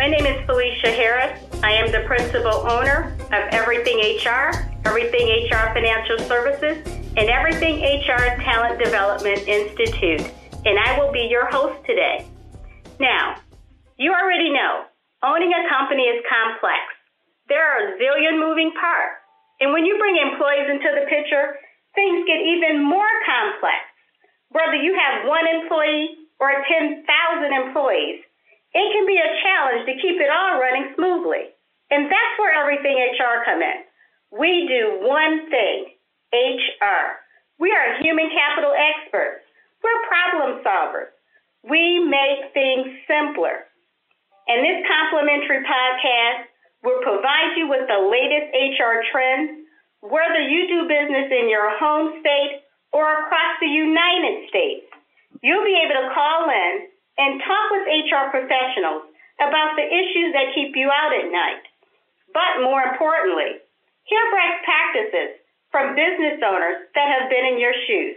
My name is Felicia Harris. I am the principal owner of Everything HR, Everything HR Financial Services, and Everything HR Talent Development Institute, and I will be your host today. Now, you already know owning a company is complex. There are a zillion moving parts, and when you bring employees into the picture, things get even more complex. Whether you have one employee or 10,000 employees, it can be a challenge to keep it all running smoothly. And that's where everything HR come in. We do one thing, HR. We are human capital experts. We're problem solvers. We make things simpler. And this complimentary podcast will provide you with the latest HR trends, whether you do business in your home state or across the United States. You'll be able to call in and talk with HR professionals about the issues that keep you out at night. But more importantly, hear best practices from business owners that have been in your shoes.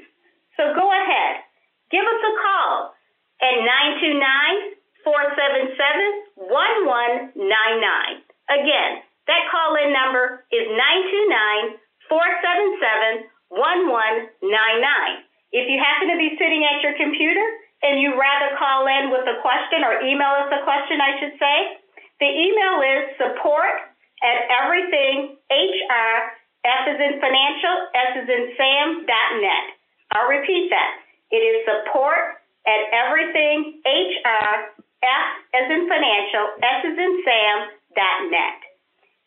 So go ahead, give us a call at 929 477 1199. Again, that call in number is 929 477 1199. If you happen to be sitting at your computer and you'd rather call in with a question or email us a question, I should say, the email is support at everything HR, is in financial, S is in Sam, dot net. I'll repeat that. It is support at everything F as in financial, S is in Sam, dot net.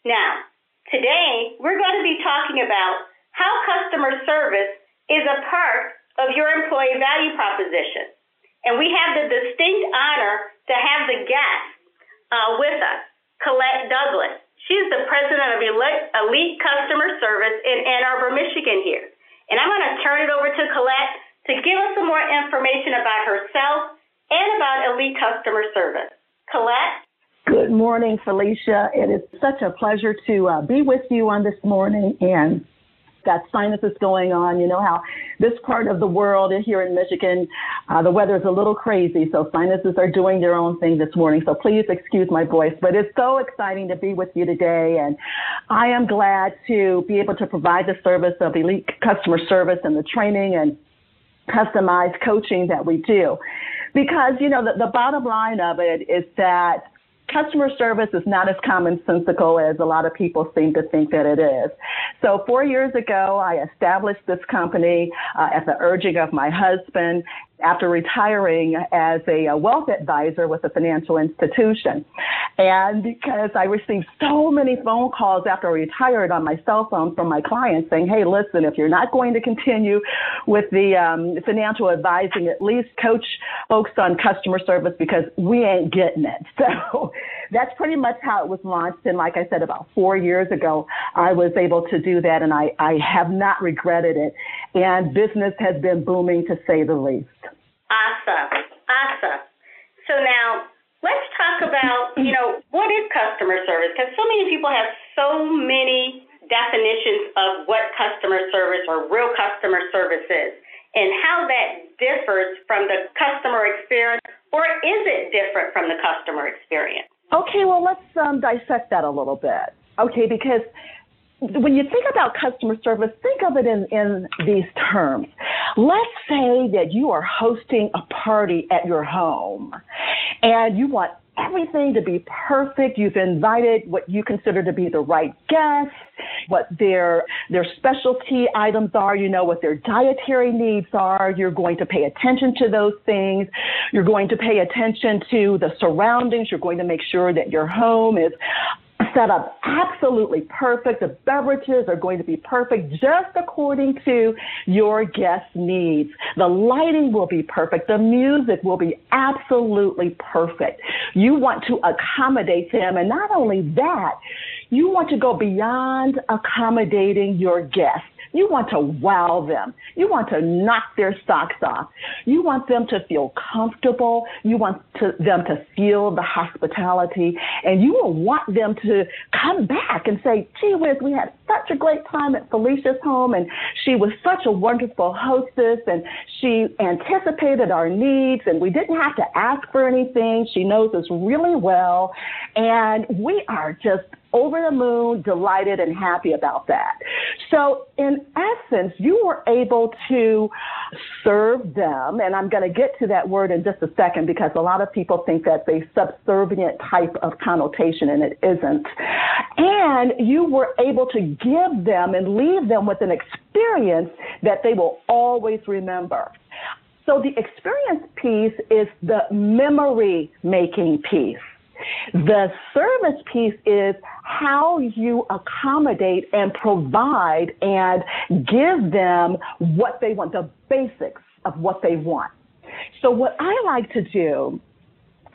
Now, today we're going to be talking about how customer service is a part of your employee value proposition. And we have the distinct honor to have the guest uh, with us, Colette Douglas. She's the president of Elite Customer Service in Ann Arbor, Michigan here. And I'm going to turn it over to Colette to give us some more information about herself and about Elite Customer Service. Colette? Good morning, Felicia. It is such a pleasure to uh, be with you on this morning and got sinuses going on. You know how this part of the world here in Michigan, uh, the weather is a little crazy, so sinuses are doing their own thing this morning. So please excuse my voice, but it's so exciting to be with you today, and I am glad to be able to provide the service of elite customer service and the training and customized coaching that we do. Because, you know, the, the bottom line of it is that customer service is not as commonsensical as a lot of people seem to think that it is. So four years ago, I established this company uh, at the urging of my husband after retiring as a, a wealth advisor with a financial institution. And because I received so many phone calls after I retired on my cell phone from my clients saying, hey, listen, if you're not going to continue with the um, financial advising, at least coach folks on customer service because we ain't getting it. So that's pretty much how it was launched. And like I said, about four years ago, I was able to do that and I, I have not regretted it. And business has been booming to say the least. Awesome. Awesome. So now talk about, you know, what is customer service? Because so many people have so many definitions of what customer service or real customer service is and how that differs from the customer experience or is it different from the customer experience? Okay, well, let's um, dissect that a little bit. Okay, because when you think about customer service, think of it in, in these terms. Let's say that you are hosting a party at your home and you want everything to be perfect. You've invited what you consider to be the right guests, what their their specialty items are, you know what their dietary needs are. You're going to pay attention to those things. You're going to pay attention to the surroundings. You're going to make sure that your home is set up absolutely perfect. The beverages are going to be perfect just according to your guest needs. The lighting will be perfect. The music will be absolutely perfect. You want to accommodate them. And not only that, you want to go beyond accommodating your guests. You want to wow them. You want to knock their socks off. You want them to feel comfortable. You want to, them to feel the hospitality. And you will want them to come back and say, gee whiz, we had such a great time at Felicia's home and she was such a wonderful hostess and she anticipated our needs and we didn't have to ask for anything. She knows us really well. And we are just over the moon, delighted and happy about that. So in essence, you were able to serve them, and I'm going to get to that word in just a second because a lot of people think that's a subservient type of connotation, and it isn't. And you were able to give them and leave them with an experience that they will always remember. So the experience piece is the memory making piece. The service piece is how you accommodate and provide and give them what they want, the basics of what they want. So what I like to do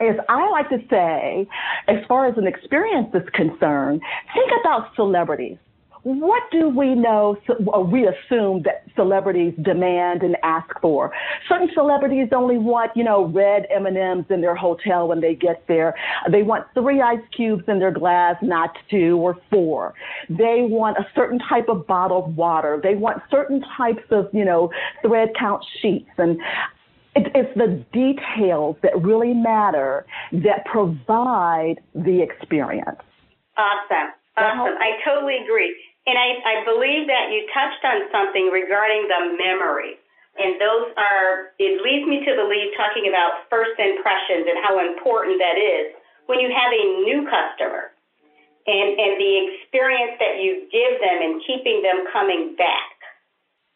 is I like to say, as far as an experience is concerned, think about celebrities what do we know or we assume that celebrities demand and ask for? Certain celebrities only want, you know, red M&Ms in their hotel when they get there. They want three ice cubes in their glass, not two or four. They want a certain type of bottled water. They want certain types of, you know, thread count sheets. And it's the details that really matter that provide the experience. Awesome. Awesome. I totally agree. And I, I believe that you touched on something regarding the memory. And those are, it leads me to believe talking about first impressions and how important that is when you have a new customer and, and the experience that you give them and keeping them coming back.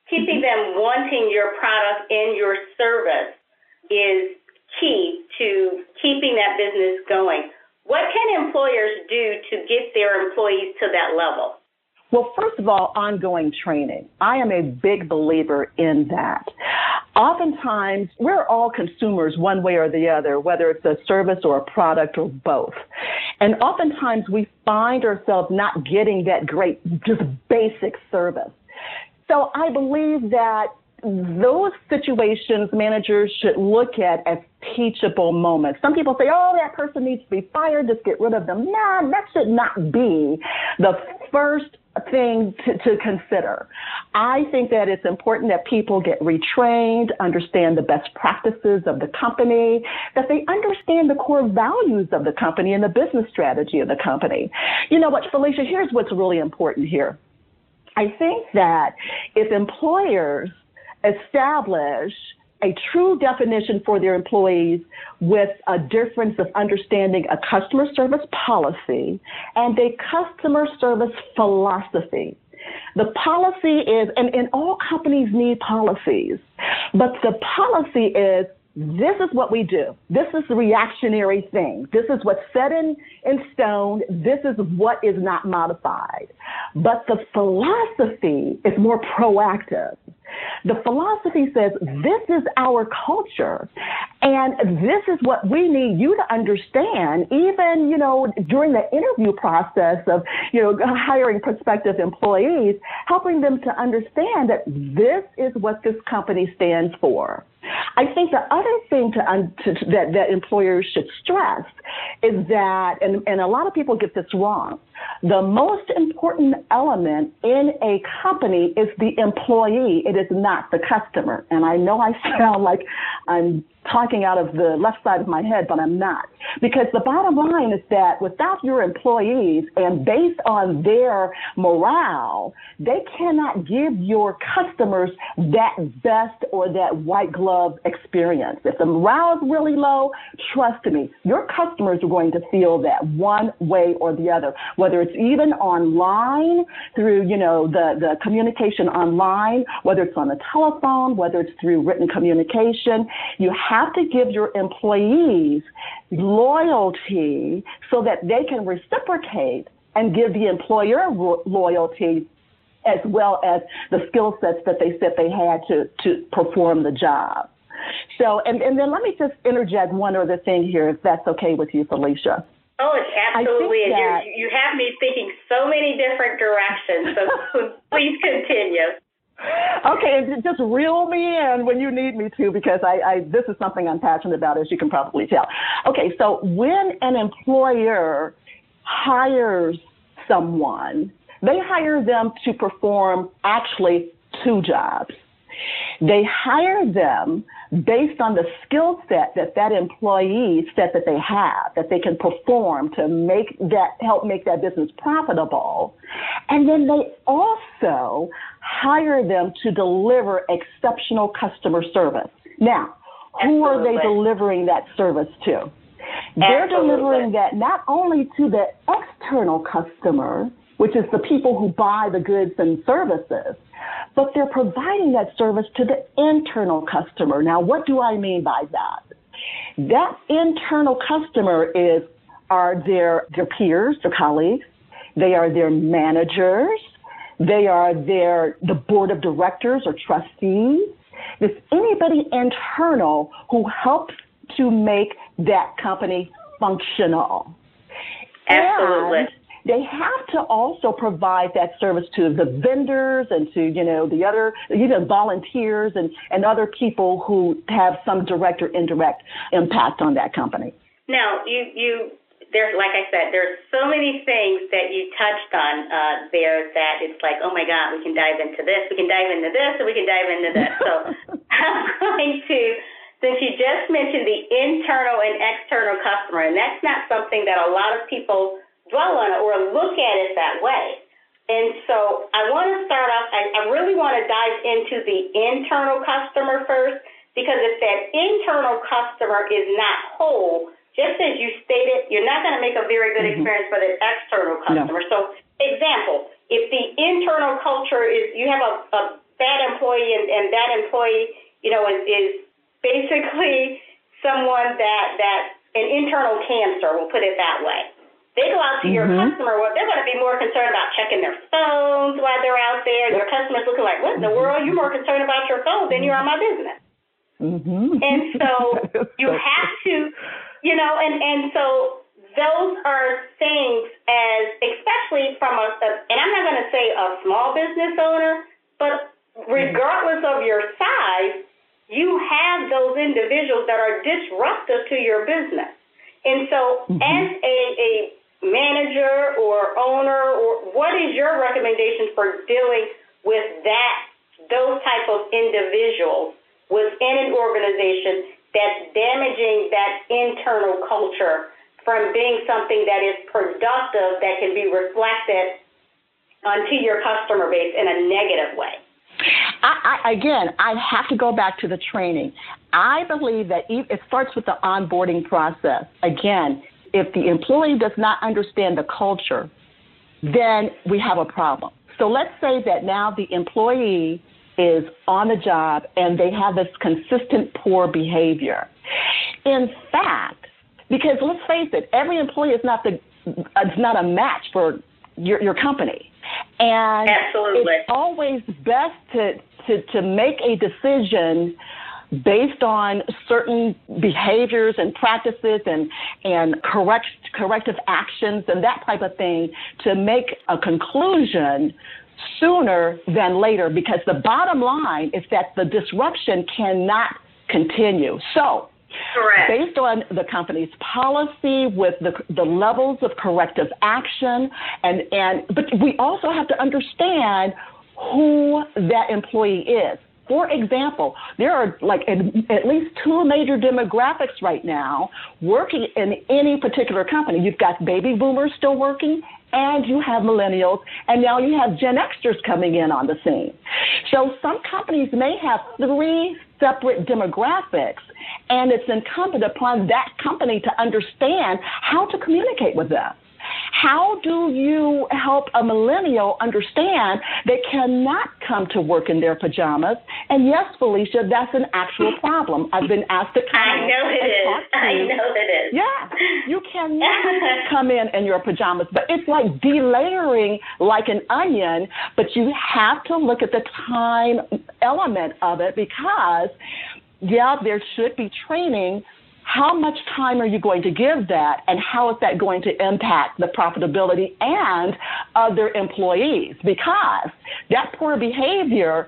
Keeping them wanting your product and your service is key to keeping that business going. What can employers do to get their employees to that level? Well, first of all, ongoing training. I am a big believer in that. Oftentimes, we're all consumers one way or the other, whether it's a service or a product or both. And oftentimes we find ourselves not getting that great, just basic service. So I believe that those situations managers should look at as teachable moments. Some people say, oh, that person needs to be fired, just get rid of them. Nah, that should not be the first thing to, to, consider. I think that it's important that people get retrained, understand the best practices of the company, that they understand the core values of the company and the business strategy of the company. You know what, Felicia, here's what's really important here. I think that if employers establish a true definition for their employees with a difference of understanding a customer service policy and a customer service philosophy. The policy is, and, and all companies need policies, but the policy is this is what we do. This is the reactionary thing. This is what's set in, in stone. This is what is not modified. But the philosophy is more proactive. The philosophy says this is our culture and this is what we need you to understand even, you know, during the interview process of, you know, hiring prospective employees, helping them to understand that this is what this company stands for. I think the other thing to, to, that, that employers should stress is that, and, and a lot of people get this wrong, the most important element in a company is the employee. It is not the customer. And I know I sound like I'm talking out of the left side of my head, but I'm not. Because the bottom line is that without your employees and based on their morale, they cannot give your customers that best or that white glove experience. If the morale is really low, trust me, your customers are going to feel that one way or the other, whether it's even online through, you know, the, the communication online, whether it's on the telephone, whether it's through written communication. You have to give your employees loyalty so that they can reciprocate and give the employer ro- loyalty as well as the skill sets that they said they had to, to perform the job. So, and, and then let me just interject one other thing here, if that's okay with you, Felicia. Oh, it absolutely is. That, you have me thinking so many different directions. So please continue. Okay, just reel me in when you need me to, because I, I this is something I'm passionate about, as you can probably tell. Okay, so when an employer hires someone, they hire them to perform actually two jobs. They hire them based on the skill set that that employee said that they have, that they can perform to make that, help make that business profitable. And then they also hire them to deliver exceptional customer service. Now, who Absolutely. are they delivering that service to? They're Absolutely. delivering that not only to the external customer, which is the people who buy the goods and services, but they're providing that service to the internal customer. Now, what do I mean by that? That internal customer is are their their peers, their colleagues, they are their managers, they are their the board of directors or trustees. There's anybody internal who helps to make that company functional. Absolutely. And they have to also provide that service to the vendors and to, you know, the other, even volunteers and, and other people who have some direct or indirect impact on that company. Now, you, you, there's, like I said, there's so many things that you touched on uh, there that it's like, oh my God, we can dive into this, we can dive into this, and we can dive into this. So I'm going to, since you just mentioned the internal and external customer, and that's not something that a lot of people dwell on it or look at it that way. And so I want to start off, I, I really want to dive into the internal customer first, because if that internal customer is not whole, just as you stated, you're not going to make a very good mm-hmm. experience for the external customer. No. So, example, if the internal culture is you have a, a bad employee and, and that employee, you know, is, is basically someone that, that an internal cancer, we'll put it that way. They go out to mm-hmm. your customer, well, they're going to be more concerned about checking their phones while they're out there. Your customer's looking like, what in the world? You're more concerned about your phone than you are my business. Mm-hmm. And so you have to, you know, and, and so those are things as, especially from a, a and I'm not going to say a small business owner, but regardless of your size, you have those individuals that are disruptive to your business. And so, mm-hmm. as a, a manager or owner, or what is your recommendation for dealing with that, those type of individuals within an organization that's damaging that internal culture from being something that is productive that can be reflected onto your customer base in a negative way? I, I, again, I have to go back to the training. I believe that it starts with the onboarding process. Again, if the employee does not understand the culture, then we have a problem. So let's say that now the employee is on the job and they have this consistent poor behavior. In fact, because let's face it, every employee is not the is not a match for your, your company. And Absolutely. it's always best to, to, to make a decision based on certain behaviors and practices and, and correct, corrective actions and that type of thing to make a conclusion sooner than later because the bottom line is that the disruption cannot continue. So, Correct. Based on the company's policy with the, the levels of corrective action and, and but we also have to understand who that employee is. For example, there are like at least two major demographics right now working in any particular company. You've got baby boomers still working, and you have millennials, and now you have Gen Xers coming in on the scene. So some companies may have three separate demographics, and it's incumbent upon that company to understand how to communicate with them. How do you help a millennial understand they cannot come to work in their pajamas? And yes, Felicia, that's an actual problem. I've been asked to come I know it is. I know it is. Yeah, you cannot come in in your pajamas, but it's like delayering like an onion. But you have to look at the time element of it because, yeah, there should be training how much time are you going to give that and how is that going to impact the profitability and other employees? Because that poor behavior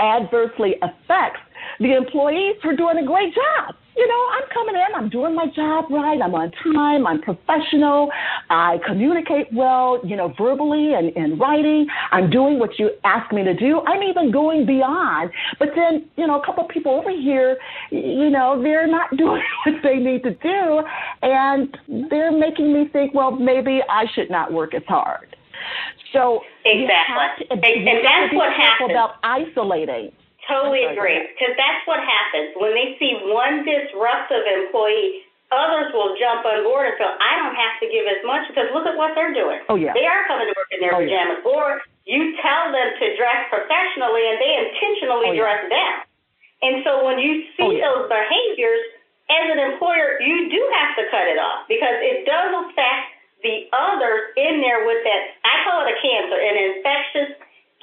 adversely affects the employees who are doing a great job you know, I'm coming in, I'm doing my job right, I'm on time, I'm professional, I communicate well, you know, verbally and in writing, I'm doing what you ask me to do, I'm even going beyond. But then, you know, a couple of people over here, you know, they're not doing what they need to do, and they're making me think, well, maybe I should not work as hard. So exactly, to, and, and that's what happens about isolating. Totally agree. Because that's what happens. When they see one disruptive employee, others will jump on board and feel, I don't have to give as much because look at what they're doing. Oh, yeah. They are coming to work in their oh, pajamas. Yeah. Or you tell them to dress professionally and they intentionally oh, dress yeah. down. And so when you see oh, yeah. those behaviors, as an employer, you do have to cut it off because it does affect the others in there with that. I call it a cancer, an infectious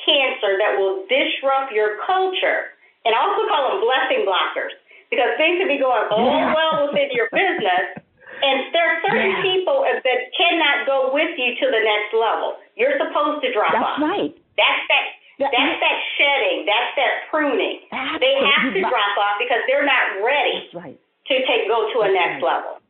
cancer that will disrupt your culture. And I also call them blessing blockers because things can be going all yeah. well within your business. And there are certain yeah. people that cannot go with you to the next level. You're supposed to drop that's off. That's right. That's that. That, that's that shedding. That's that pruning. Absolutely. They have to drop off because they're not ready right. to take go to a that's next right. level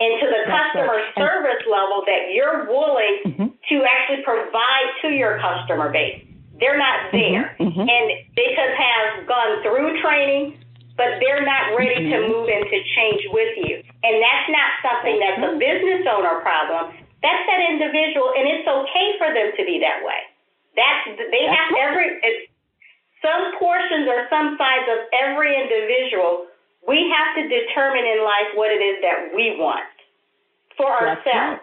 and to the That's customer right. service level that you're willing mm-hmm. to actually provide to your customer base. They're not there. Mm-hmm. Mm-hmm. And they could have gone through training, but they're not ready to Mm-hmm. move into change with you. And that's not something that's a business owner problem. That's that individual, and it's okay for them to be that way. That's they That's have right. every it's, some portions or some sides of every individual. We have to determine in life what it is that we want for That's ourselves.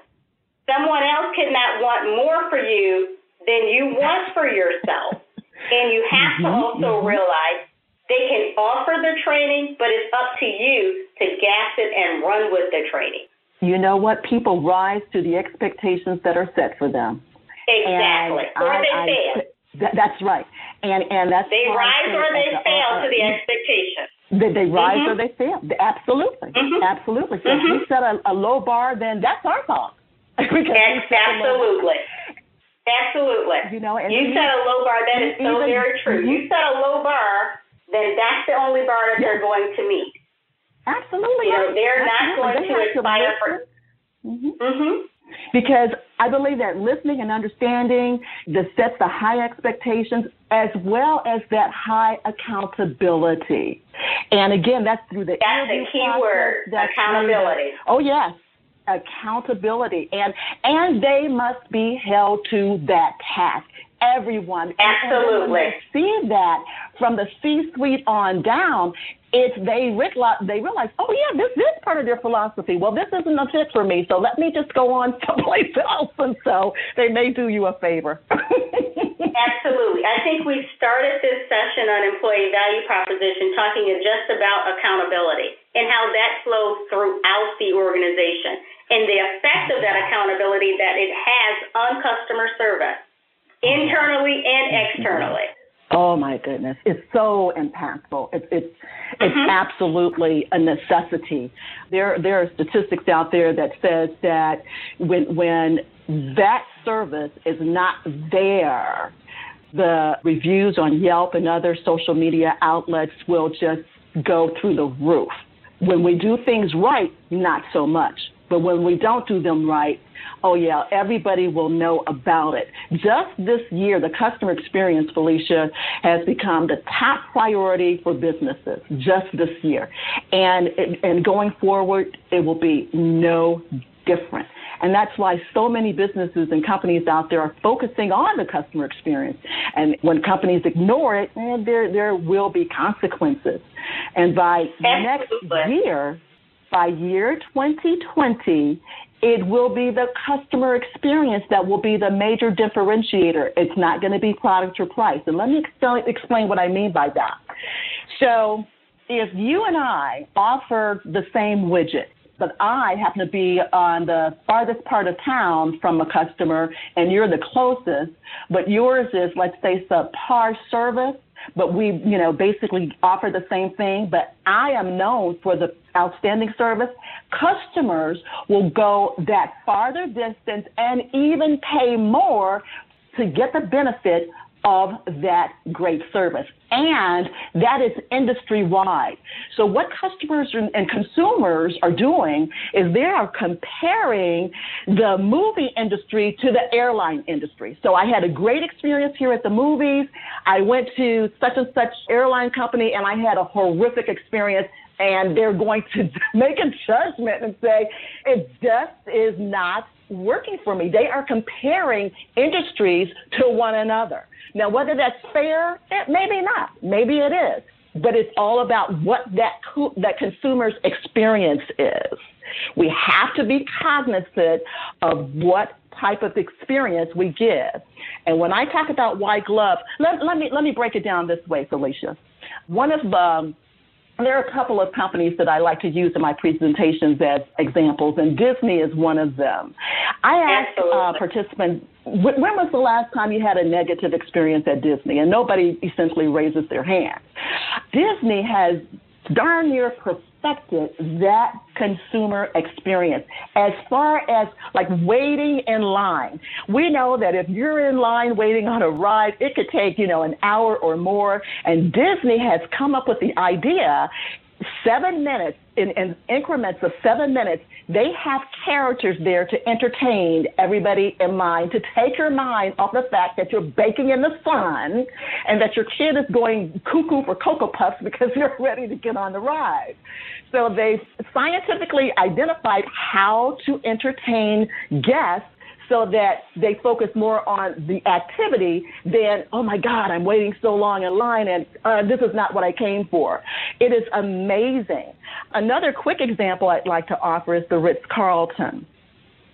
Someone else cannot want more for you than you want for yourself. And you have to Mhm, also mhm. realize they can offer the training, but it's up to you to gas it and run with the training. You know what? People rise to the expectations that are set for them. Exactly. And or I- they I- fail. that- that's right. And and that's They rise or they the- fail uh, to the expectation. They, they rise Mhm. or they fail. Absolutely, Mhm. absolutely. So if we set a, a low bar, then that's our fault. Yes, set a low bar. absolutely. Absolutely. You know, and you even- set a low bar. That is so even- very true. You set a low bar, then that's the only bar that they're going to meet. Absolutely. You know, they're not Absolutely. going They to aspire for-. Mhm. Mm-hmm. Because I believe that listening and understanding that sets the high expectations as well as that high accountability. And again, that's through the That's the key process, word, through the- accountability. oh yes, accountability, and and they must be held to that task. Everyone, And- and when Absolutely. they see that from the C-suite on down, it's they realize they realize, oh yeah, this is part of their philosophy. Well, this isn't a fit for me, so let me just go on someplace else, and so they may do you a favor. Absolutely. I think we started this session on employee value proposition talking just about accountability and how that flows throughout the organization and the effect of that accountability that it has on customer service, internally and externally. Oh my goodness, it's so impactful. It's it's it's Mhm. absolutely a necessity. There there are statistics out there that says that when when that service is not there, the reviews on Yelp and other social media outlets will just go through the roof. When we do things right, not so much. But when we don't do them right, oh yeah, everybody will know about it. Just this year, the customer experience, Felicia, has become the top priority for businesses just this year. And, and going forward, it will be no different. And that's why so many businesses and companies out there are focusing on the customer experience. And when companies ignore it, eh, there, there will be consequences. And by Absolutely. next year, by year 2020, it will be the customer experience that will be the major differentiator. It's not going to be product or price. And let me explain what I mean by that. So, if you and I offer the same widget, but I happen to be on the farthest part of town from a customer and you're the closest, but yours is, let's say, subpar service, but we, you know, basically offer the same thing, but I am known for the outstanding service. Customers will go that farther distance and even pay more to get the benefit of that great service. And that is industry wide. So, what customers and consumers are doing is they are comparing the movie industry to the airline industry. So, I had a great experience here at the movies. I went to such and such airline company and I had a horrific experience and they're going to make a judgment and say it just is not working for me. They are comparing industries to one another. Now, whether that's fair, eh, maybe not. Maybe it is. But it's all about what that, co- that consumer's experience is. We have to be cognizant of what type of experience we give. And when I talk about white glove, let, let, me, let me break it down this way, Felicia. One of the there are a couple of companies that I like to use in my presentations as examples, and Disney is one of them. I ask uh, participants, when was the last time you had a negative experience at Disney? And nobody essentially raises their hand. Disney has darn near perfected that consumer experience as far as like waiting in line. We know that if you're in line waiting on a ride, it could take, you know, an hour or more. And Disney has come up with the idea seven minutes in, in, increments of seven minutes, they have characters there to entertain everybody in mind, to take your mind off the fact that you're baking in the sun and that your kid is going cuckoo for Cocoa Puffs because you're ready to get on the ride. So they've scientifically identified how to entertain guests so that they focus more on the activity than, oh my God, I'm waiting so long in line and uh, this is not what I came for. It is amazing. Another quick example I'd like to offer is the Ritz Carlton.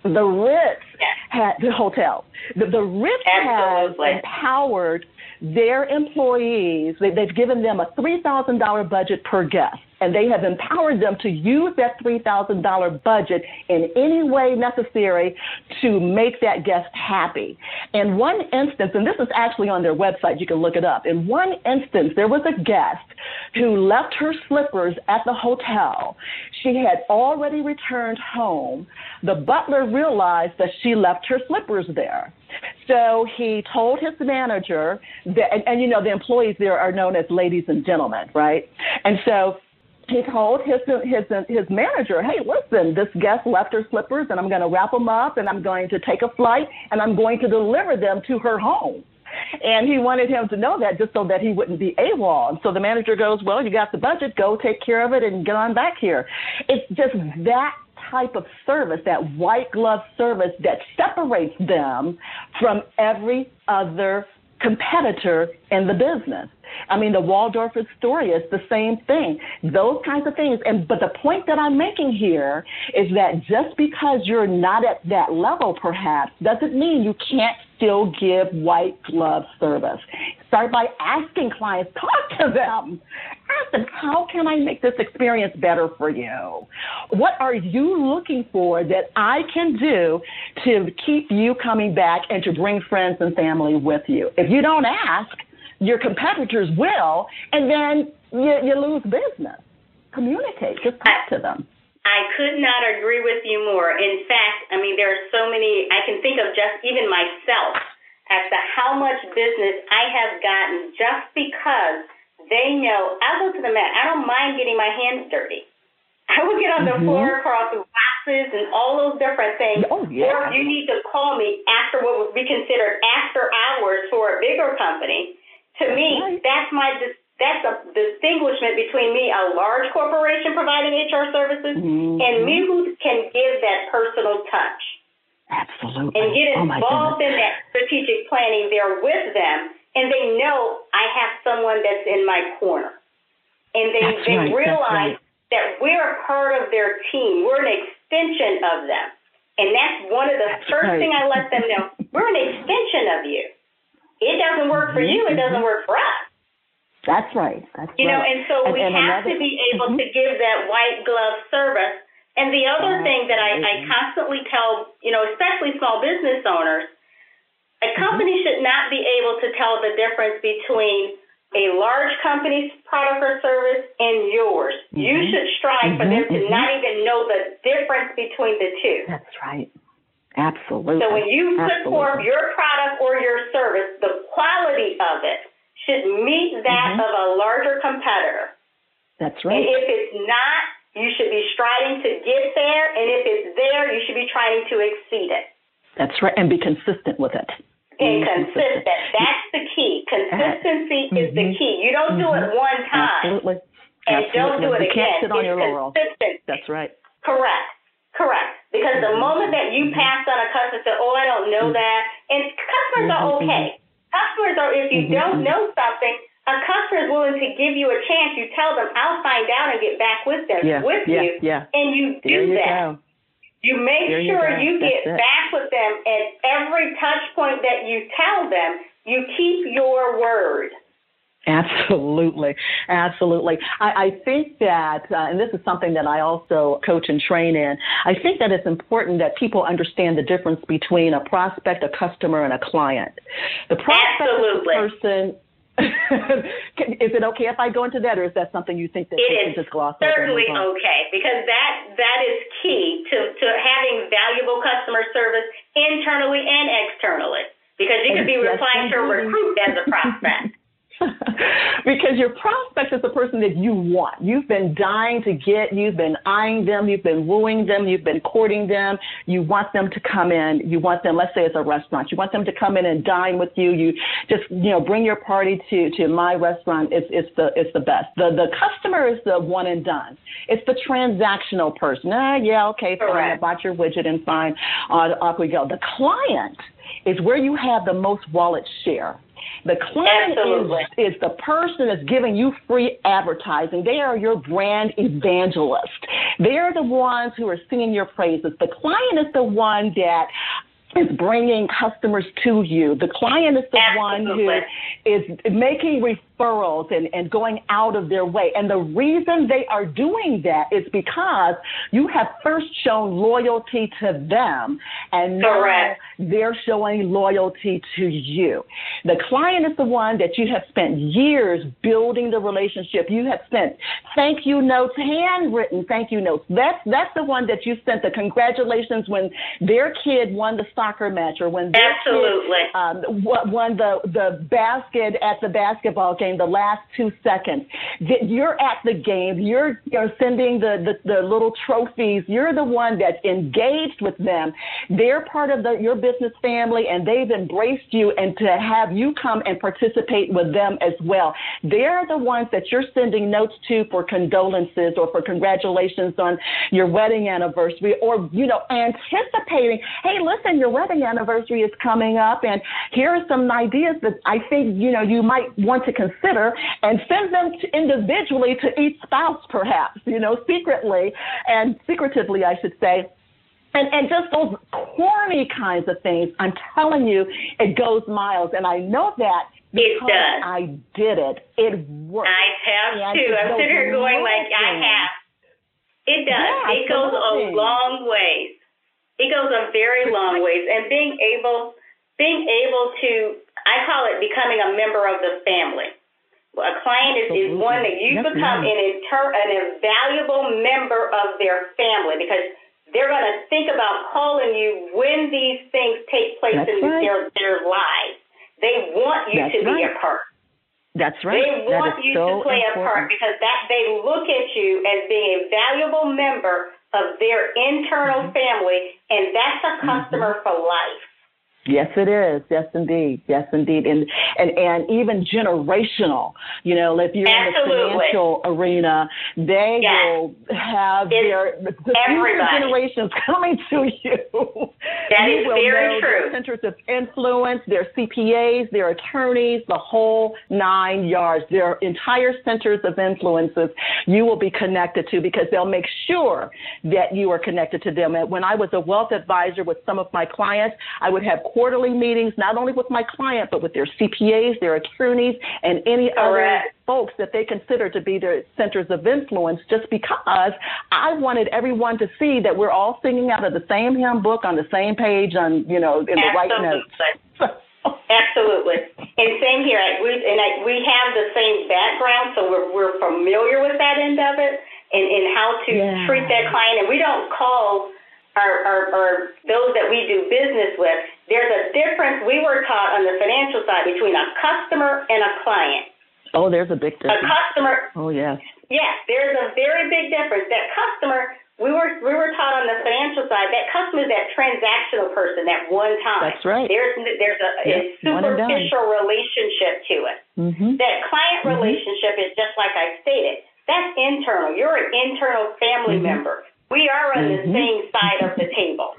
The Ritz had the hotel. The, the Ritz Absolutely. has empowered their employees. They, they've given them a three thousand dollar budget per guest and they have empowered them to use that $3,000 budget in any way necessary to make that guest happy. In one instance, and this is actually on their website, you can look it up. In one instance, there was a guest who left her slippers at the hotel. She had already returned home. The butler realized that she left her slippers there. So he told his manager that, and, and, you know, the employees there are known as ladies and gentlemen, right? And so he told his his his manager, "Hey, listen, this guest left her slippers, and I'm going to wrap them up, and I'm going to take a flight, and I'm going to deliver them to her home." And he wanted him to know that just so that he wouldn't be AWOL. And so the manager goes, "Well, you got the budget, go take care of it, and get on back here." It's just that type of service, that white glove service that separates them from every other competitor in the business. I mean, the Waldorf Astoria is the same thing. Those kinds of things. And but the point that I'm making here is that just because you're not at that level, perhaps, doesn't mean you can't still give white glove service. Start by asking clients, talk to them. How can I make this experience better for you? What are you looking for that I can do to keep you coming back and to bring friends and family with you? If you don't ask, your competitors will, and then you, you lose business. Communicate, just talk to them. I could not agree with you more. In fact, I mean, there are so many, I can think of just even myself as to how much business I have gotten just because they know I go to the mat. I don't mind getting my hands dirty. I would get on the mm-hmm. floor across the waxes and all those different things. Oh, yeah. Or you need to call me after what would be considered after hours for a bigger company to me, right. that's my that's a distinguishment between me, a large corporation providing HR services, mm-hmm. and me who can give that personal touch. Absolutely. And get oh involved in that strategic planning there with them, and they know I have someone that's in my corner. And they, that's they right. realize right. that we're a part of their team. We're an extension of them. And that's one of the that's first right. thing I let them know. We're an extension of you. It doesn't work for you. It doesn't work for us. That's right. That's You right. know, and so we and have another, to be able Mhm. to give that white glove service. And the other thing that I, I constantly tell, you know, especially small business owners, a Mm-hmm. company should not be able to tell the difference between a large company's product or service and yours. You Mhm. should strive for them to Mhm, not even know the difference between the two. That's right. Absolutely. So when you put forth your product or your service, the quality of it should meet that Mhm. of a larger competitor. That's right. And if it's not, you should be striving to get there. And if it's there, you should be trying to exceed it. That's right. And be consistent with it. And consistent. That's the key. Consistency is the Mhm. key. You don't do it mm-hmm. one time Absolutely. and Absolutely. don't do it you again. can't sit on it's your laurels. consistent. That's right. Correct. Correct. Because the Mhm. moment that you mm-hmm. pass on a customer and say, Oh, I don't know mm-hmm. that and customers are okay. Customers are if you don't know something, a customer is willing to give you a chance. You tell them, I'll find out and get back with them Yeah. with yeah. you. Yeah. And you do There you that. go. You make There sure go. you, That's get it. back with them at every touch point that you tell them. You keep your word. Absolutely, absolutely. I, I think that, uh, and this is something that I also coach and train in. I think that it's important that people understand the difference between a prospect, a customer, and a client. The prospect Absolutely. is the person. Is it okay if I go into that, or is that something you think that It is can just gloss over? certainly okay because that that is key to, to having valuable customer service internally and externally. Because you could be Yes, replying to a recruit as a prospect. because your prospect is the person that you want. You've been dying to get, you've been eyeing them, you've been wooing them, you've been courting them. You want them to come in. You want them, let's say it's a restaurant, you want them to come in and dine with you. You just, you know, bring your party to, to my restaurant. It's, it's the, it's the best. The, the customer is the one and done. It's the transactional person. Ah, yeah, okay, fine. I bought your widget and fine. Uh, off we go. The client is where you have the most wallet share. The client is, is the person that's giving you free advertising. They are your brand evangelist. They're the ones who are singing your praises. The client is the one that is bringing customers to you. The client is the one who is making referrals and, and going out of their way. And the reason they are doing that is because you have first shown loyalty to them and now they're showing loyalty to you. The client is the one that you have spent years building the relationship. You have spent thank you notes, handwritten thank you notes. That's that's the one that you sent the congratulations when their kid won the soccer match or when their Absolutely. kid um, won the the basket at the basketball game the last two seconds. You're at the game. You're you're sending the, the the little trophies. You're the one that's engaged with them. They're part of the your business family, and they've embraced you. And to have you come and participate with them as well, they're the ones that you're sending notes to for condolences or for congratulations on your wedding anniversary, or you know anticipating. Hey, listen, your wedding anniversary is coming up, and here are some ideas that I think you know you might want to consider, and send them to individually to each spouse, perhaps you know secretly and secretively, I should say. And, and just those corny kinds of things, I'm telling you, it goes miles. And I know that because. I did it. It worked. I have And too. I'm sitting here going like I have. It does. Yeah, it goes a long ways. It goes a very long ways. And being able being able to I call it becoming a member of the family. A client is, is one that you. Yes, become ma'am. an inter, an invaluable member of their family because they're going to think about calling you when these things take place That's in right. their their lives. They want you That's to be a part. That's right. They want you so to play a part because that they look at you as being a valuable member of their internal Mm-hmm. family, and that's a customer for life. Yes, it is. Yes, indeed. Yes, indeed. And and, and even generational. You know, if you're Absolutely. in the financial arena, they Yes. will have It's their the future generations coming to you. That you is will very know true. Their centers of influence, their CPAs, their attorneys, the whole nine yards. Their entire centers of influences you will be connected to because they'll make sure that you are connected to them. And when I was a wealth advisor with some of my clients, I would have quarterly meetings, not only with my client, but with their CPAs, their attorneys, and any other folks that they consider to be their centers of influence just because I wanted everyone to see that we're all singing out of the same hymn book on the same page on, you know, in the right notes. Absolutely. Absolutely. And same here. I- We and I, we have the same background, so we're we're familiar with that end of it and, and how to Yeah. treat that client. And we don't call our, our, our those that we do business with. There's a difference. We were taught on the financial side between a customer and a client. Oh, there's a big difference. A customer Oh, yes. Yes, there's a very big difference. That customer, we were we were taught on the financial side, that customer is that transactional person, that one time. That's right. There's there's a, a Yes, one superficial relationship to it. Mm-hmm. That client relationship is just like I stated. That's internal. You're an internal family Mm-hmm. member. We are on the same side of the table.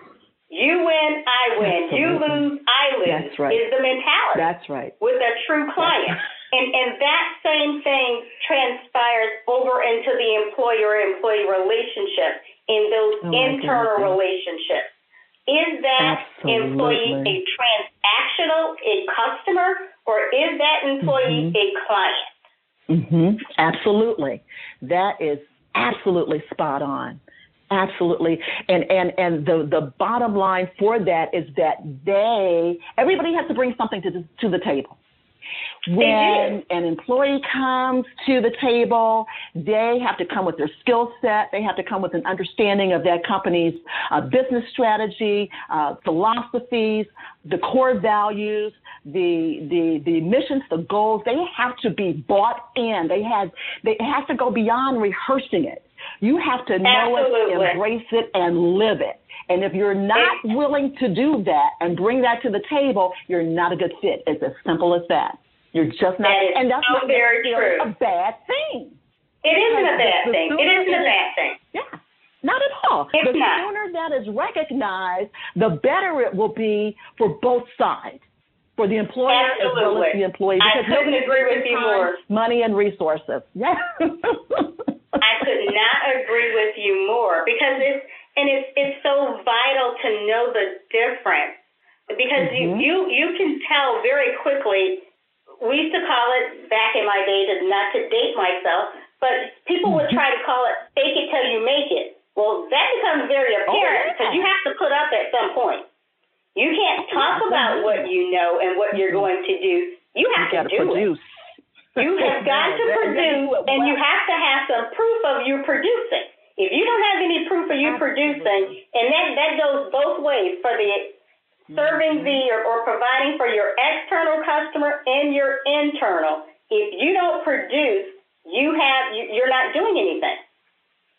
You win, I win. You lose, I lose. That's right. Is the mentality That's right. with a true client. And, and that same thing transpires over into the employer employee relationship in those Oh, internal goodness. relationships. Is that employee a transactional, a customer, or is that employee Mm-hmm. a client? hmm Absolutely. That is absolutely spot on. Absolutely. And and and the the bottom line for that is that they everybody has to bring something to the, to the table. When an employee comes to the table, they have to come with their skill set. They have to come with an understanding of that company's uh, business strategy, uh, philosophies, the core values, the the the missions, the goals. They have to be bought in. They have they has to go beyond rehearsing it. You have to know Absolutely. it, embrace it, and live it. And if you're not willing to do that and bring that to the table, you're not a good fit. It's as simple as that. You're just not, That and that's so not very true. a bad thing. It isn't a bad thing. It isn't a bad thing. Yeah, not at all. It's the not. sooner that is recognized, the better it will be for both sides, for the employer as well as the employee. I because couldn't agree with you more. Money and resources. Yeah. I could not agree with you more because it's and it's it's so vital to know the difference because Mm-hmm. you, you you can tell very quickly. We used to call it back in my day to not to date myself, but people would Mm-hmm. try to call it fake it till you make it. Well, that becomes very apparent because Oh, yeah. you have to put up at some point. You can't talk about what you know and what you're going to do. You you have got to to do it. You have got to produce, and you have to have some proof of you producing. If you don't have any proof of you producing, and that that goes both ways for the serving the or, or providing for your external customer and your internal. If you don't produce, you have you, you're not doing anything.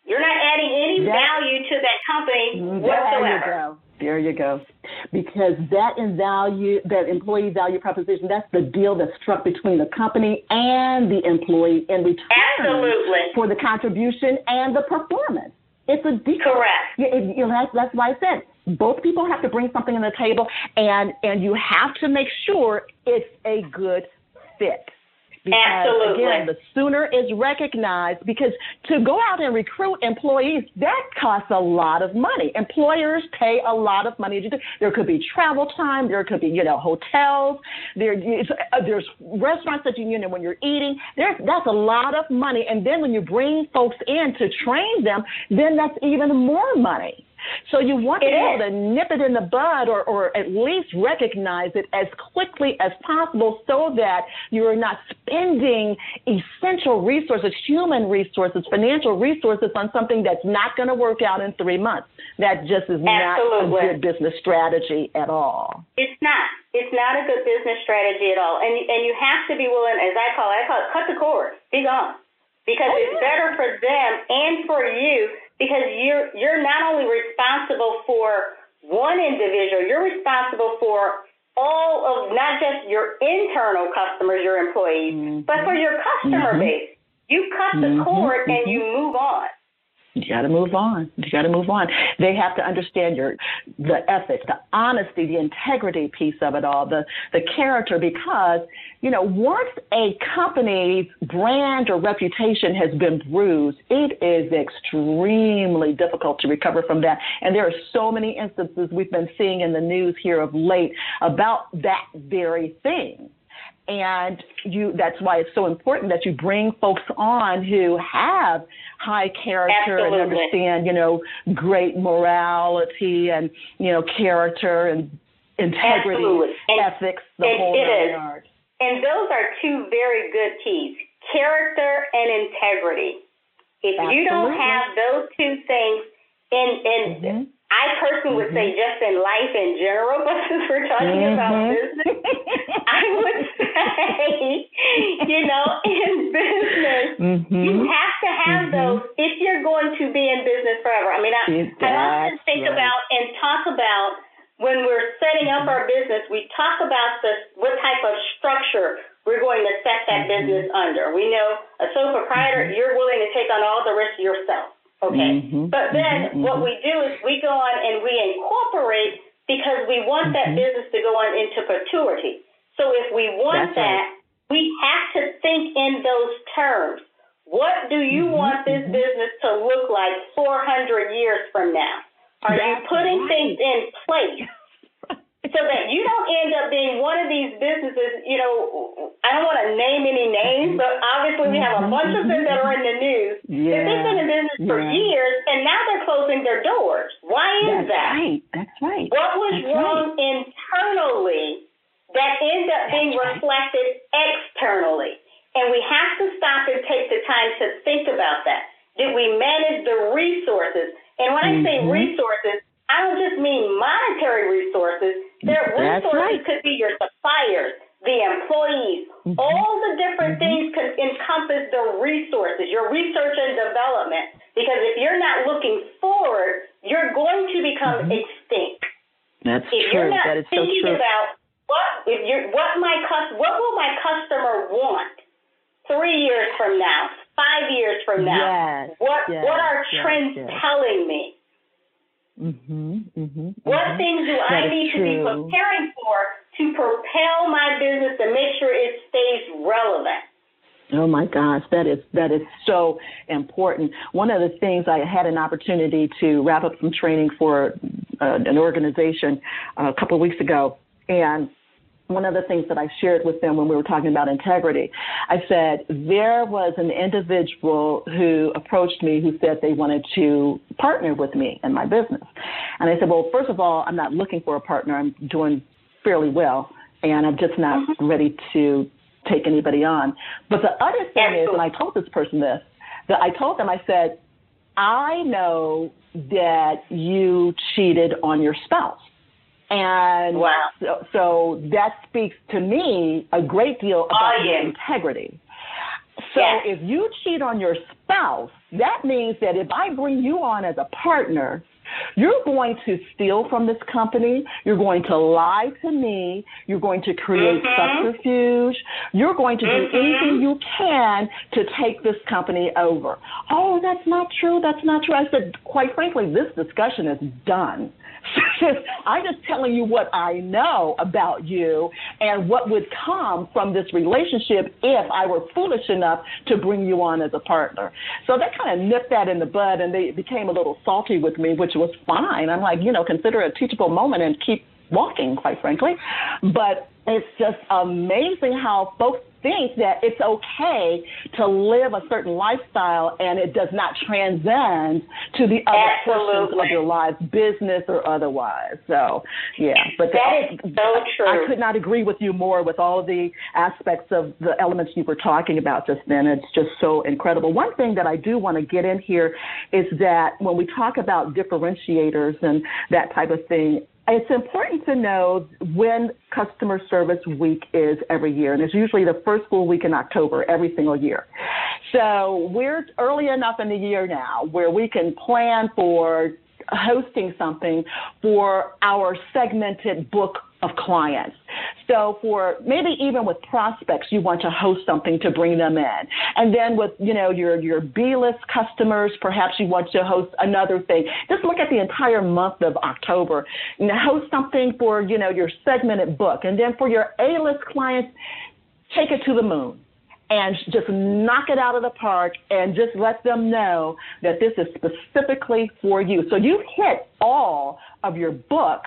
You're not adding any That- value to that company whatsoever. There you go. Because that in value, that employee value proposition, that's the deal that's struck between the company and the employee in return Absolutely. for the contribution and the performance. It's a deal. Correct. It, you know, that's, that's why I said both people have to bring something to the table, and and you have to make sure it's a good fit. Because Absolutely. again, the sooner is recognized because to go out and recruit employees, that costs a lot of money. Employers pay a lot of money to do. There could be travel time, there could be, you know, hotels, there uh, there's restaurants that you, you know, when you're eating, there's that's a lot of money. And then when you bring folks in to train them, then that's even more money. So you want to be able to nip it in the bud or, or at least recognize it as quickly as possible so that you're not spending essential resources, human resources, financial resources on something that's not going to work out in three months. That just is not a good business strategy at all. It's not. It's not a good business strategy at all. And and you have to be willing, as I call it, I call it cut the cord, be gone, because Oh, it's better for them and for you because you're you're not only responsible for one individual, you're responsible for all of not just your internal customers, your employees, mm-hmm. but for your customer mm-hmm. base. You cut the mm-hmm. cord and you mm-hmm. move on. You got to move on. You got to move on. They have to understand your the ethics, the honesty, the integrity piece of it all, the the character. Because you know, once a company's brand or reputation has been bruised, it is extremely difficult to recover from that. And there are so many instances we've been seeing in the news here of late about that very thing and you that's why it's so important that you bring folks on who have high character Absolutely. and understand you know great morality and you know character and integrity and, ethics the it, whole it yard and those are two very good keys character and integrity if Absolutely. you don't have those two things in in mm-hmm. I personally would say mm-hmm. just in life in general, but since we're talking mm-hmm. about business, I would say, you know, in business, mm-hmm. you have to have mm-hmm. those if you're going to be in business forever. I mean, I, I often think right. about and talk about when we're setting up our business, we talk about this what type of structure we're going to set that mm-hmm. business under. We know a sole proprietor, you're willing to take on all the risk yourself. Okay. Mm-hmm, but then mm-hmm, what we do is we go on and we incorporate because we want that mm-hmm. business to go on into perpetuity. So if we want That's that, right. we have to think in those terms. What do you Mm-hmm, want this business to look like 400 years from now? Are That's you putting right. things in place? So that you don't end up being one of these businesses, you know, I don't want to name any names, but obviously we have a bunch of them that are in the news. Yeah. They've been in business for years and now they're closing their doors. Why is That's that? right. That's right. What was That's wrong internally that ends up being That's right. reflected externally? And we have to stop and take the time to think about that. Did we manage the resources? And when I say Mhm. resources, I don't just mean monetary resources. Their That's resources right. could be your suppliers, the employees, Mhm. all the different Mhm. things could encompass the resources, your research and development. Because if you're not looking forward, you're going to become Mhm. extinct. That's If true. you're not That is so thinking true. about what if you're what my cus- what will my customer want three years from now, five years from now? Yes, what yes, what are yes, trends yes. telling me? Mhm. Mhm. What mhm. things do I need to be preparing for to propel my business and make sure it stays relevant? Oh my gosh, that is that is so important. One of the things I had an opportunity to wrap up some training for uh, an organization uh, a couple of weeks ago, and one of the things that I shared with them when we were talking about integrity, I said there was an individual who approached me who said they wanted to partner with me in my business, and I said, well, first of all, I'm not looking for a partner. I'm doing fairly well, and I'm just not mm-hmm. ready to take anybody on. But the other thing is, and I told this person this, that I told them, I said, I know that you cheated on your spouse. And Wow. so, so that speaks to me a great deal about Oh, your integrity. So if you cheat on your spouse, that means that if I bring you on as a partner, you're going to steal from this company. You're going to lie to me. You're going to create Mhm. subterfuge. You're going to do Mhm. anything you can to take this company over. Oh, that's not true. That's not true. I said, quite frankly, this discussion is done. I'm just telling you what I know about you and what would come from this relationship if I were foolish enough to bring you on as a partner. So they kind of nipped that in the bud and they became a little salty with me, which was fine. I'm like, you know, consider it a teachable moment and keep walking, quite frankly. But it's just amazing how folks think that it's okay to live a certain lifestyle and it does not transcend to the other portions of your life, business or otherwise. So, yeah, but That is so true. I could not agree with you more with all of the aspects of the elements you were talking about just then. It's just so incredible. One thing that I do want to get in here is that when we talk about differentiators and that type of thing, it's important to know when customer service week is every year, and it's usually the first full week in October every single year. So we're early enough in the year now where we can plan for hosting something for our segmented book of clients. So for maybe even with prospects, you want to host something to bring them in. And then with, you know, your, your B-list customers, perhaps you want to host another thing. Just look at the entire month of October and host something for, you know, your segmented book. And then for your A-list clients, take it to the moon and just knock it out of the park and just let them know that this is specifically for you. So you've hit all of your book.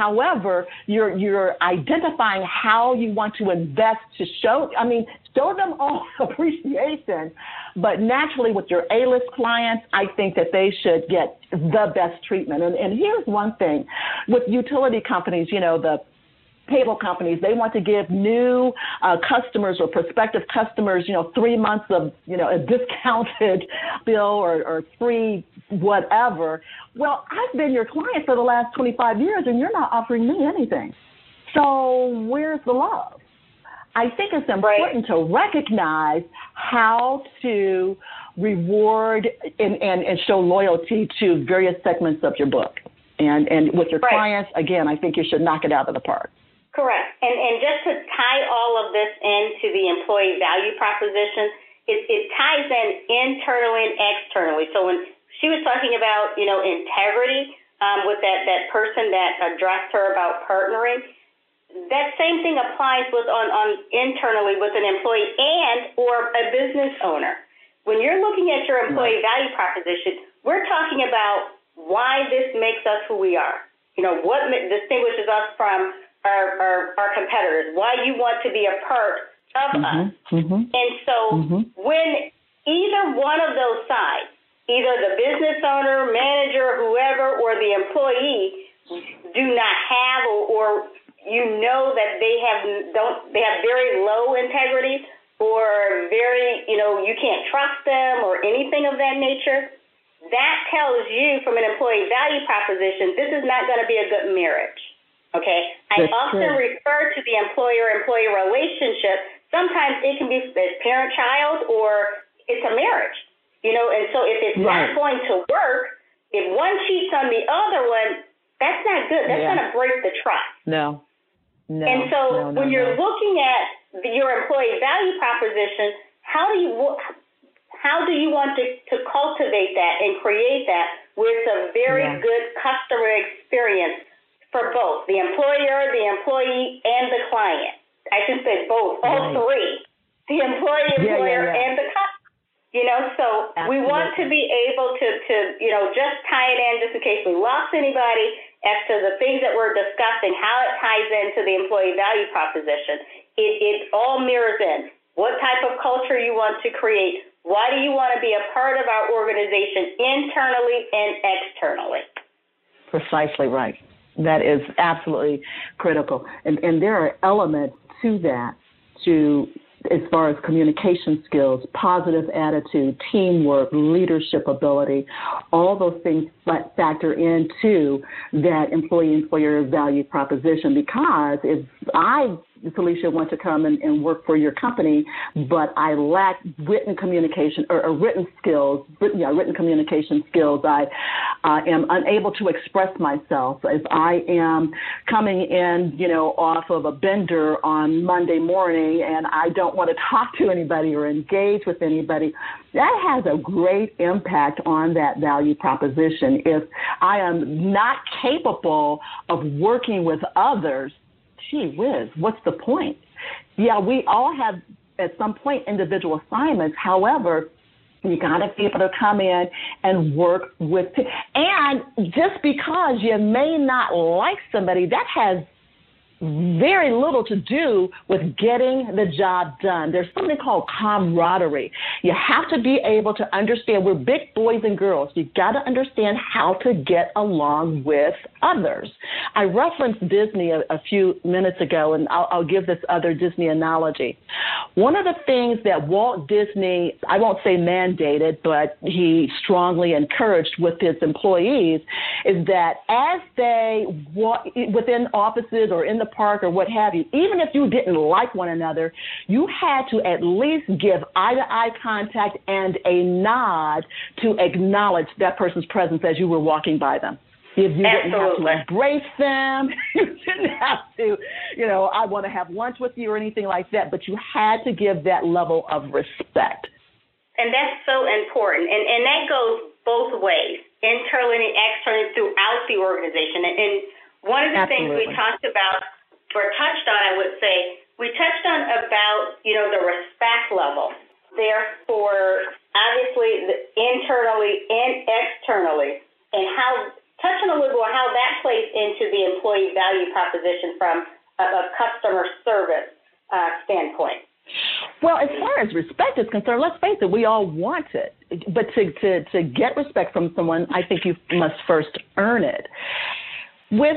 However, you're you're identifying how you want to invest to show I mean, show them all appreciation. But naturally with your A list clients, I think that they should get the best treatment. And and here's one thing. With utility companies, you know, the cable companies, they want to give new uh, customers or prospective customers, you know, three months of, you know, a discounted bill or, or free whatever. Well, I've been your client for the last 25 years and you're not offering me anything. So where's the love? I think it's important right. to recognize how to reward and, and, and show loyalty to various segments of your book. And, and with your right. clients, again, I think you should knock it out of the park. Correct. And, and just to tie all of this into the employee value proposition, it, it ties in internally and externally. So when she was talking about, you know, integrity um, with that, that person that addressed her about partnering, that same thing applies with on, on internally with an employee and or a business owner. When you're looking at your employee value proposition, we're talking about why this makes us who we are. You know, what distinguishes us from our, our, our competitors, why you want to be a part of mm-hmm, us. Mm-hmm, and so mm-hmm. when either one of those sides, either the business owner, manager, whoever, or the employee do not have or, or you know that they have don't they have very low integrity or very you know you can't trust them or anything of that nature that tells you from an employee value proposition this is not going to be a good marriage Okay. I often true. refer to the employer employee relationship. Sometimes it can be parent child or it's a marriage. You know, and so if it's right. not going to work, if one cheats on the other one, that's not good. That's yeah. going to break the trust. No. No. And so no, no, when you're looking at the, your employee value proposition, how do you how do you want to, to cultivate that and create that with a very yeah. good customer experience for both the employer, the employee, and the client. I should say both, all right. three the employee, employer, yeah, yeah, yeah. and the customer. You know, so Absolutely. we want to be able to, to, you know, just tie it in just in case we lost anybody as to the things that we're discussing, how it ties into the employee value proposition. It, it all mirrors in what type of culture you want to create. Why do you want to be a part of our organization internally and externally? Precisely right. That is absolutely critical. And, and there are elements to that to as far as communication skills, positive attitude, teamwork, leadership ability, all those things factor into that employee employer value proposition because if I Felicia, want to come and, and, work for your company, but I lack written communication or, or written skills, written, yeah, written communication skills. I uh, am unable to express myself. If I am coming in, you know, off of a bender on Monday morning and I don't want to talk to anybody or engage with anybody, that has a great impact on that value proposition. If I am not capable of working with others, gee whiz, what's the point? Yeah, we all have at some point individual assignments. However, you got to be able to come in and work with, and just because you may not like somebody, that has very little to do with getting the job done. There's something called camaraderie. You have to be able to understand we're big boys and girls. You got to understand how to get along with others. I referenced Disney a, a few minutes ago, and I'll, I'll give this other Disney analogy. One of the things that Walt Disney, I won't say mandated, but he strongly encouraged with his employees is that as they walk within offices or in the park or what have you, even if you didn't like one another, you had to at least give eye to eye contact and a nod to acknowledge that person's presence as you were walking by them. If you Absolutely. didn't have to embrace them, you didn't have to, you know, I want to have lunch with you or anything like that, but you had to give that level of respect. And that's so important. And, and that goes both ways, internally and externally throughout the organization. And, and one of the Absolutely. things we talked about or touched on, I would say, we touched on about, you know, the respect level. Therefore, obviously, internally and externally, and how, touch on a little bit on how that plays into the employee value proposition from a, a customer service uh, standpoint. Well, as far as respect is concerned, let's face it, we all want it. But to, to, to get respect from someone, I think you must first earn it. With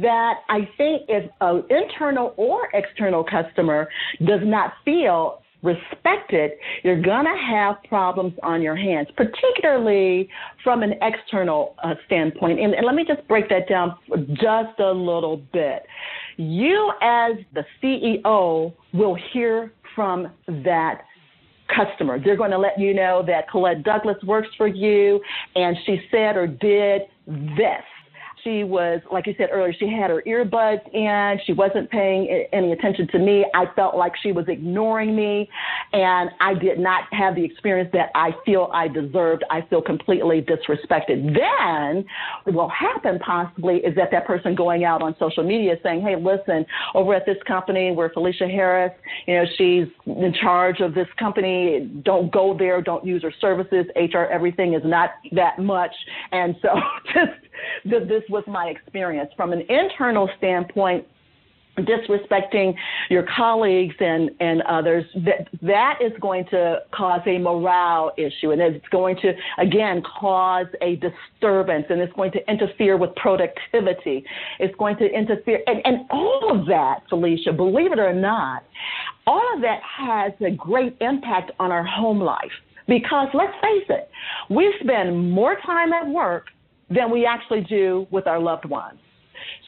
that, I think if an internal or external customer does not feel respected, you're going to have problems on your hands, particularly from an external uh, standpoint. And, and let me just break that down just a little bit. You, as the CEO, will hear from that customer. They're going to let you know that Colette Douglas works for you and she said or did this. She was, like you said earlier, she had her earbuds in. She wasn't paying any attention to me. I felt like she was ignoring me, and I did not have the experience that I feel I deserved. I feel completely disrespected. Then, what will happen possibly is that that person going out on social media saying, hey, listen, over at this company where Felicia Harris, you know, she's in charge of this company. Don't go there. Don't use her services. HR, everything is not that much. And so just th- this was my experience. From an internal standpoint, disrespecting your colleagues and, and others, that, that is going to cause a morale issue. And it's going to, again, cause a disturbance and it's going to interfere with productivity. It's going to interfere. And, and all of that, Felicia, believe it or not, all of that has a great impact on our home life. Because let's face it, we spend more time at work than we actually do with our loved ones.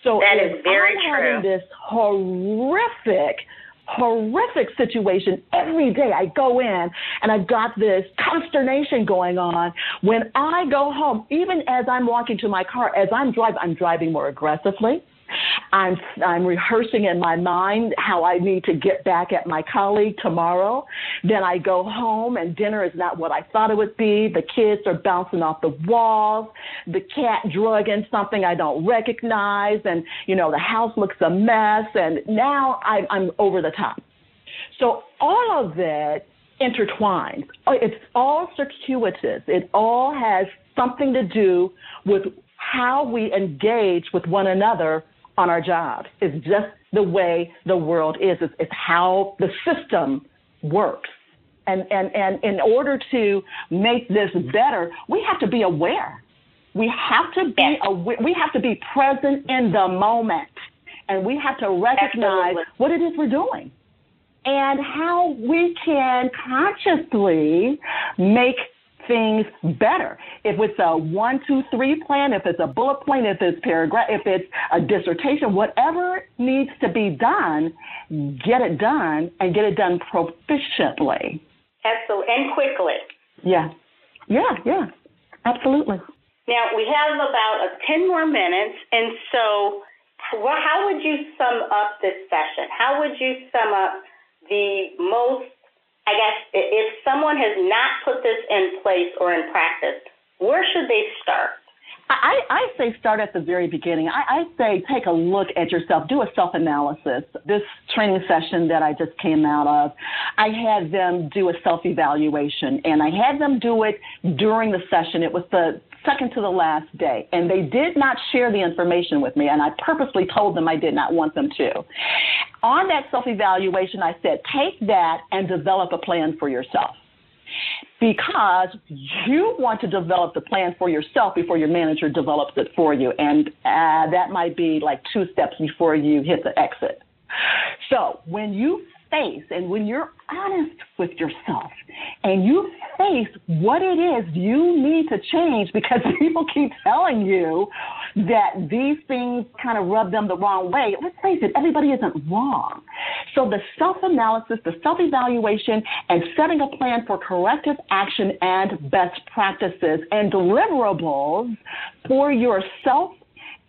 So That if very I'm true. having this horrific, horrific situation every day, I go in and I've got this consternation going on. When I go home, even as I'm walking to my car, as I'm driving, I'm driving more aggressively. I'm I'm rehearsing in my mind how I need to get back at my colleague tomorrow. Then I go home and dinner is not what I thought it would be. The kids are bouncing off the walls. The cat drugging something I don't recognize, and you know the house looks a mess. And now I, I'm over the top. So all of that intertwines. Oh, It's all circuitous. It all has something to do with how we engage with one another on our jobs. It's just the way the world is. It's, it's how the system works. And, and, and in order to make this better, we have to be aware. We have to be aware. We have to be present in the moment. And we have to recognize Absolutely. what it is we're doing and how we can consciously make things better. If it's a one, two, three plan, if it's a bullet point, if it's paragraph, if it's a dissertation, whatever needs to be done, get it done and get it done proficiently. Absolutely. And quickly. Yeah. Yeah, yeah. Absolutely. Now, we have about 10 more minutes, and so how would you sum up this session? How would you sum up the most, guess, if someone has not put this in place or in practice, where should they start? I, I say start at the very beginning. I, I say take a look at yourself, do a self analysis. This training session that I just came out of, I had them do a self evaluation, and I had them do it during the session. It was the second to the last day, and they did not share the information with me, and I purposely told them I did not want them to. On that self evaluation, I said, take that and develop a plan for yourself because you want to develop the plan for yourself before your manager develops it for you. And uh, that might be like two steps before you hit the exit. So when you face and when you're honest with yourself and you face what it is you need to change because people keep telling you that these things kind of rub them the wrong way, let's face it, everybody isn't wrong. So the self analysis, the self evaluation, and setting a plan for corrective action and best practices and deliverables for yourself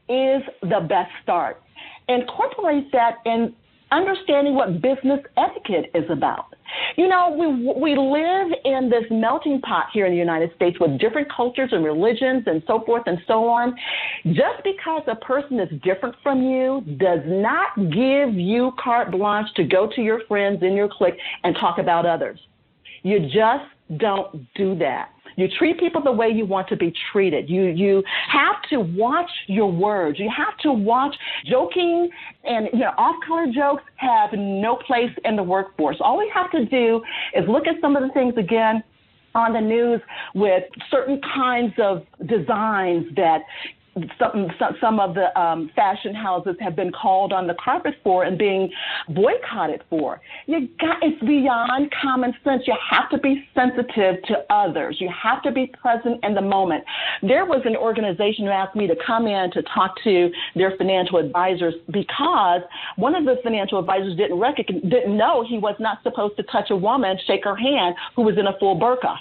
is the best start. Incorporate that in understanding what business etiquette is about. You know, we we live in this melting pot here in the United States with different cultures and religions and so forth and so on. Just because a person is different from you does not give you carte blanche to go to your friends in your clique and talk about others. You just don't do that. You treat people the way you want to be treated. You you have to watch your words. You have to watch joking and you know off-color jokes have no place in the workforce. All we have to do is look at some of the things again on the news with certain kinds of designs that some some of the um, fashion houses have been called on the carpet for and being boycotted for. You got it's beyond common sense. You have to be sensitive to others. You have to be present in the moment. There was an organization who asked me to come in to talk to their financial advisors because one of the financial advisors didn't recognize, didn't know he was not supposed to touch a woman, shake her hand, who was in a full burqa.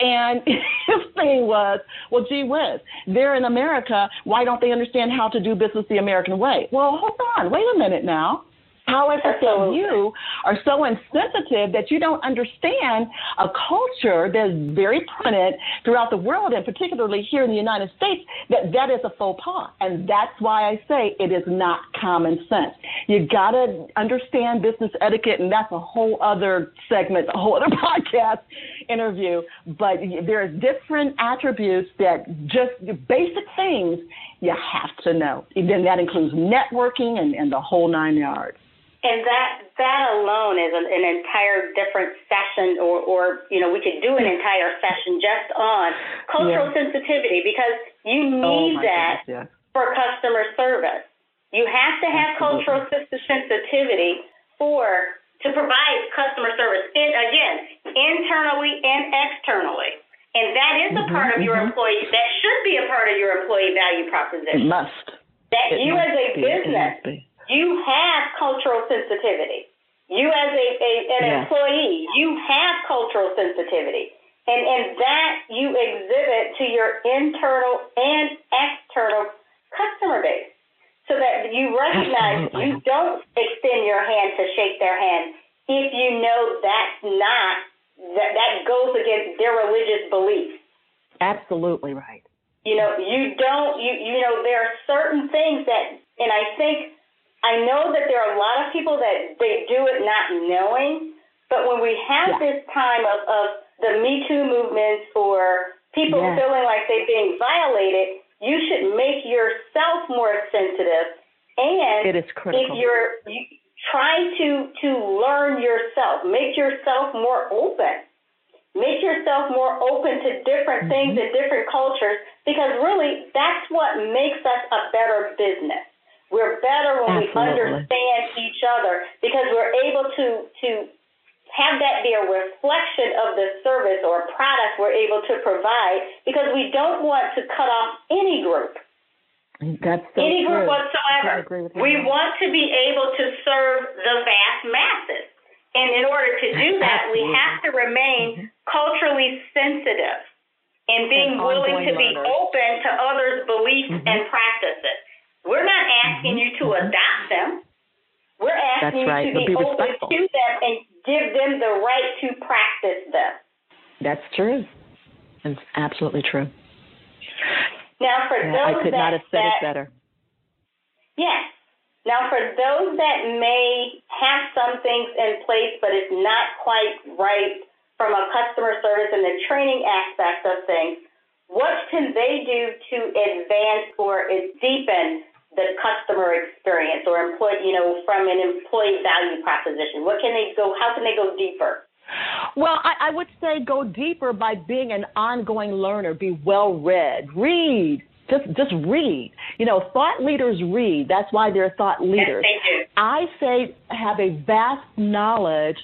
And his thing was, well, gee whiz, they're in America. Why don't they understand how to do business the American way? Well, hold on, wait a minute now. How is it that you are so insensitive that you don't understand a culture that's very prominent throughout the world, and particularly here in the United States, that that is a faux pas? And that's why I say it is not common sense. You got to understand business etiquette, and that's a whole other segment, a whole other podcast interview. But there are different attributes that just basic things you have to know. And then that includes networking and, and the whole nine yards. And that that alone is an, an entire different session, or, or you know, we could do an entire session just on cultural yeah. sensitivity because you oh, need oh that goodness, yeah. for customer service. You have to have Absolutely. cultural sensitivity for to provide customer service. And again, internally and externally. And that is a mm-hmm, part of your mm-hmm. employee. That should be a part of your employee value proposition. It must. That it you must as a be. business you have cultural sensitivity. You as a, a an yeah. employee, you have cultural sensitivity. And and that you exhibit to your internal and external customer base. So that you recognize Absolutely. you don't extend your hand to shake their hand if you know that's not that that goes against their religious beliefs. Absolutely right. You know, you don't you you know there are certain things that and I think I know that there are a lot of people that they do it not knowing, but when we have yeah. this time of, of the Me Too movements for people yeah. feeling like they're being violated, you should make yourself more sensitive. And it is critical. if you're you, try to to learn yourself, make yourself more open. Make yourself more open to different mm-hmm. things and different cultures because really that's what makes us a better business. We're better when Absolutely. we understand each other because we're able to to have that be a reflection of the service or product we're able to provide because we don't want to cut off any group. That's so any group whatsoever. We want to be able to serve the vast masses. And in order to do that, Absolutely. we have to remain mm-hmm. culturally sensitive and being willing to be open to others' beliefs mm-hmm. and practices. We're not asking mm-hmm. you to mm-hmm. adopt them. We're asking right. you to be, be open to them and give them the right to practice them. That's true. That's absolutely true. Now, for yeah, those I could that, not have said that, it better. Yes. Now, for those that may have some things in place, but it's not quite right from a customer service and the training aspect of things, what can they do to advance or deepen the customer experience or employee, you know, from an employee value proposition? What can they go? How can they go deeper? Well, I, I would say go deeper by being an ongoing learner. Be well read. Read, just just read. You know, thought leaders read. That's why they're thought leaders. Yes. I say have a vast knowledge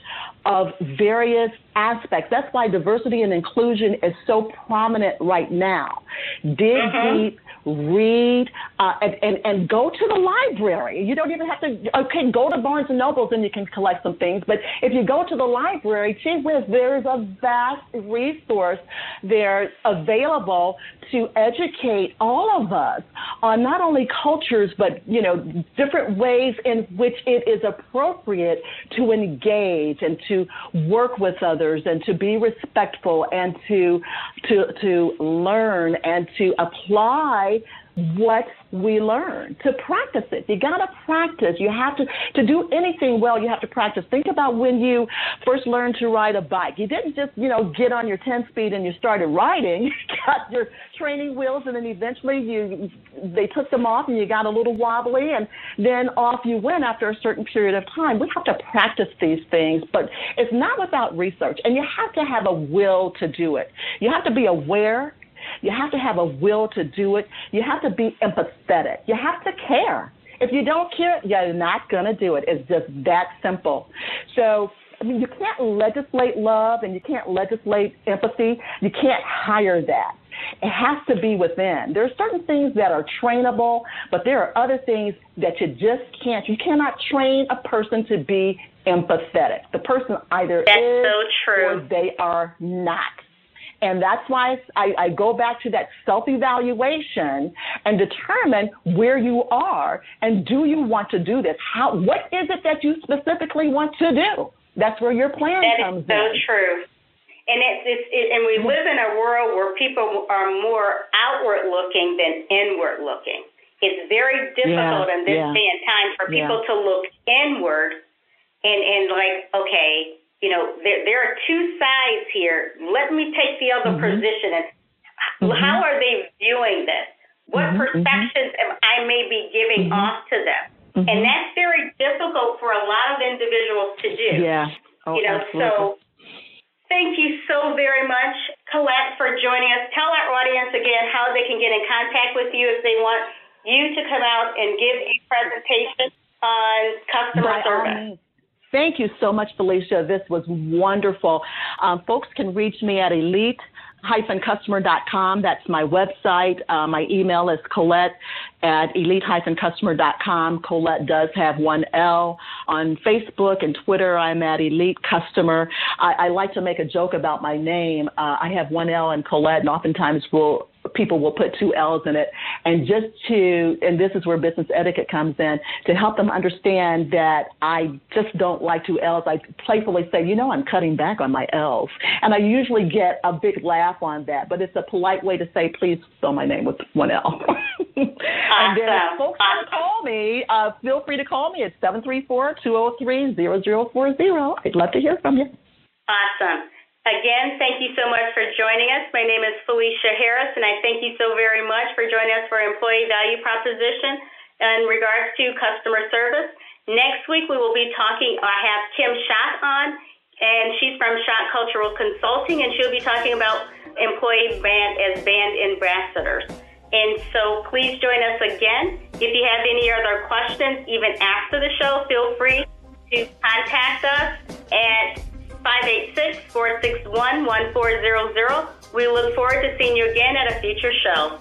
of various aspects. That's why diversity and inclusion is so prominent right now. Dig mm-hmm. deep, read, uh, and, and, and go to the library. You don't even have to, okay, go to Barnes and Nobles and you can collect some things. But if you go to the library, gee whiz, there's a vast resource there available to educate all of us on not only cultures, but, you know, different ways in which it is appropriate to engage and to work with others and to be respectful and to, to, to learn and to apply what we learn to practice it. You got to practice. You have to to do anything well. You have to practice. Think about when you first learned to ride a bike. You didn't just you know get on your 10 speed and you started riding. You got your training wheels, and then eventually you they took them off and you got a little wobbly, and then off you went after a certain period of time. We have to practice these things, but it's not without research, and you have to have a will to do it. You have to be aware you have to have a will to do it. You have to be empathetic. You have to care. If you don't care, you're not going to do it. It's just that simple. So, I mean, you can't legislate love and you can't legislate empathy. You can't hire that. It has to be within. There are certain things that are trainable, but there are other things that you just can't. You cannot train a person to be empathetic. The person either That's is so true. or they are not. And that's why I, I go back to that self evaluation and determine where you are and do you want to do this? How, what is it that you specifically want to do? That's where your plan that comes in. That in. is so true. And it's, it's it, and we live in a world where people are more outward looking than inward looking. It's very difficult yeah, in this yeah. day and time for people yeah. to look inward and and like okay, you know, there, there are two sides here. Let me take the other mm-hmm. position and mm-hmm. how are they viewing this? What mm-hmm. perceptions am I may be giving mm-hmm. off to them? Mm-hmm. And that's very difficult for a lot of individuals to do. Yeah. Oh, you know, absolutely. so thank you so very much, Colette, for joining us. Tell our audience again how they can get in contact with you if they want you to come out and give a presentation on customer By service. Thank you so much, Felicia. This was wonderful. Um, folks can reach me at elite customer.com. That's my website. Uh, my email is Colette at elite-customer.com. Colette does have one L. On Facebook and Twitter, I'm at Elite Customer. I, I like to make a joke about my name. Uh, I have one L in Colette, and oftentimes will people will put two L's in it. And just to, and this is where business etiquette comes in, to help them understand that I just don't like two L's. I playfully say, you know, I'm cutting back on my L's. And I usually get a big laugh on that, but it's a polite way to say, please spell my name with one L. and then if folks want to call me, uh, feel free to call me at 734-203-0040. I'd love to hear from you. Awesome. Again, thank you so much for joining us. My name is Felicia Harris, and I thank you so very much for joining us for Employee Value Proposition in regards to customer service. Next week, we will be talking, I have Kim Schott on, and she's from Schott Cultural Consulting, and she'll be talking about employee brand as brand ambassadors. And so please join us again. If you have any other questions, even after the show, feel free to contact us at 586 461 1400. We look forward to seeing you again at a future show.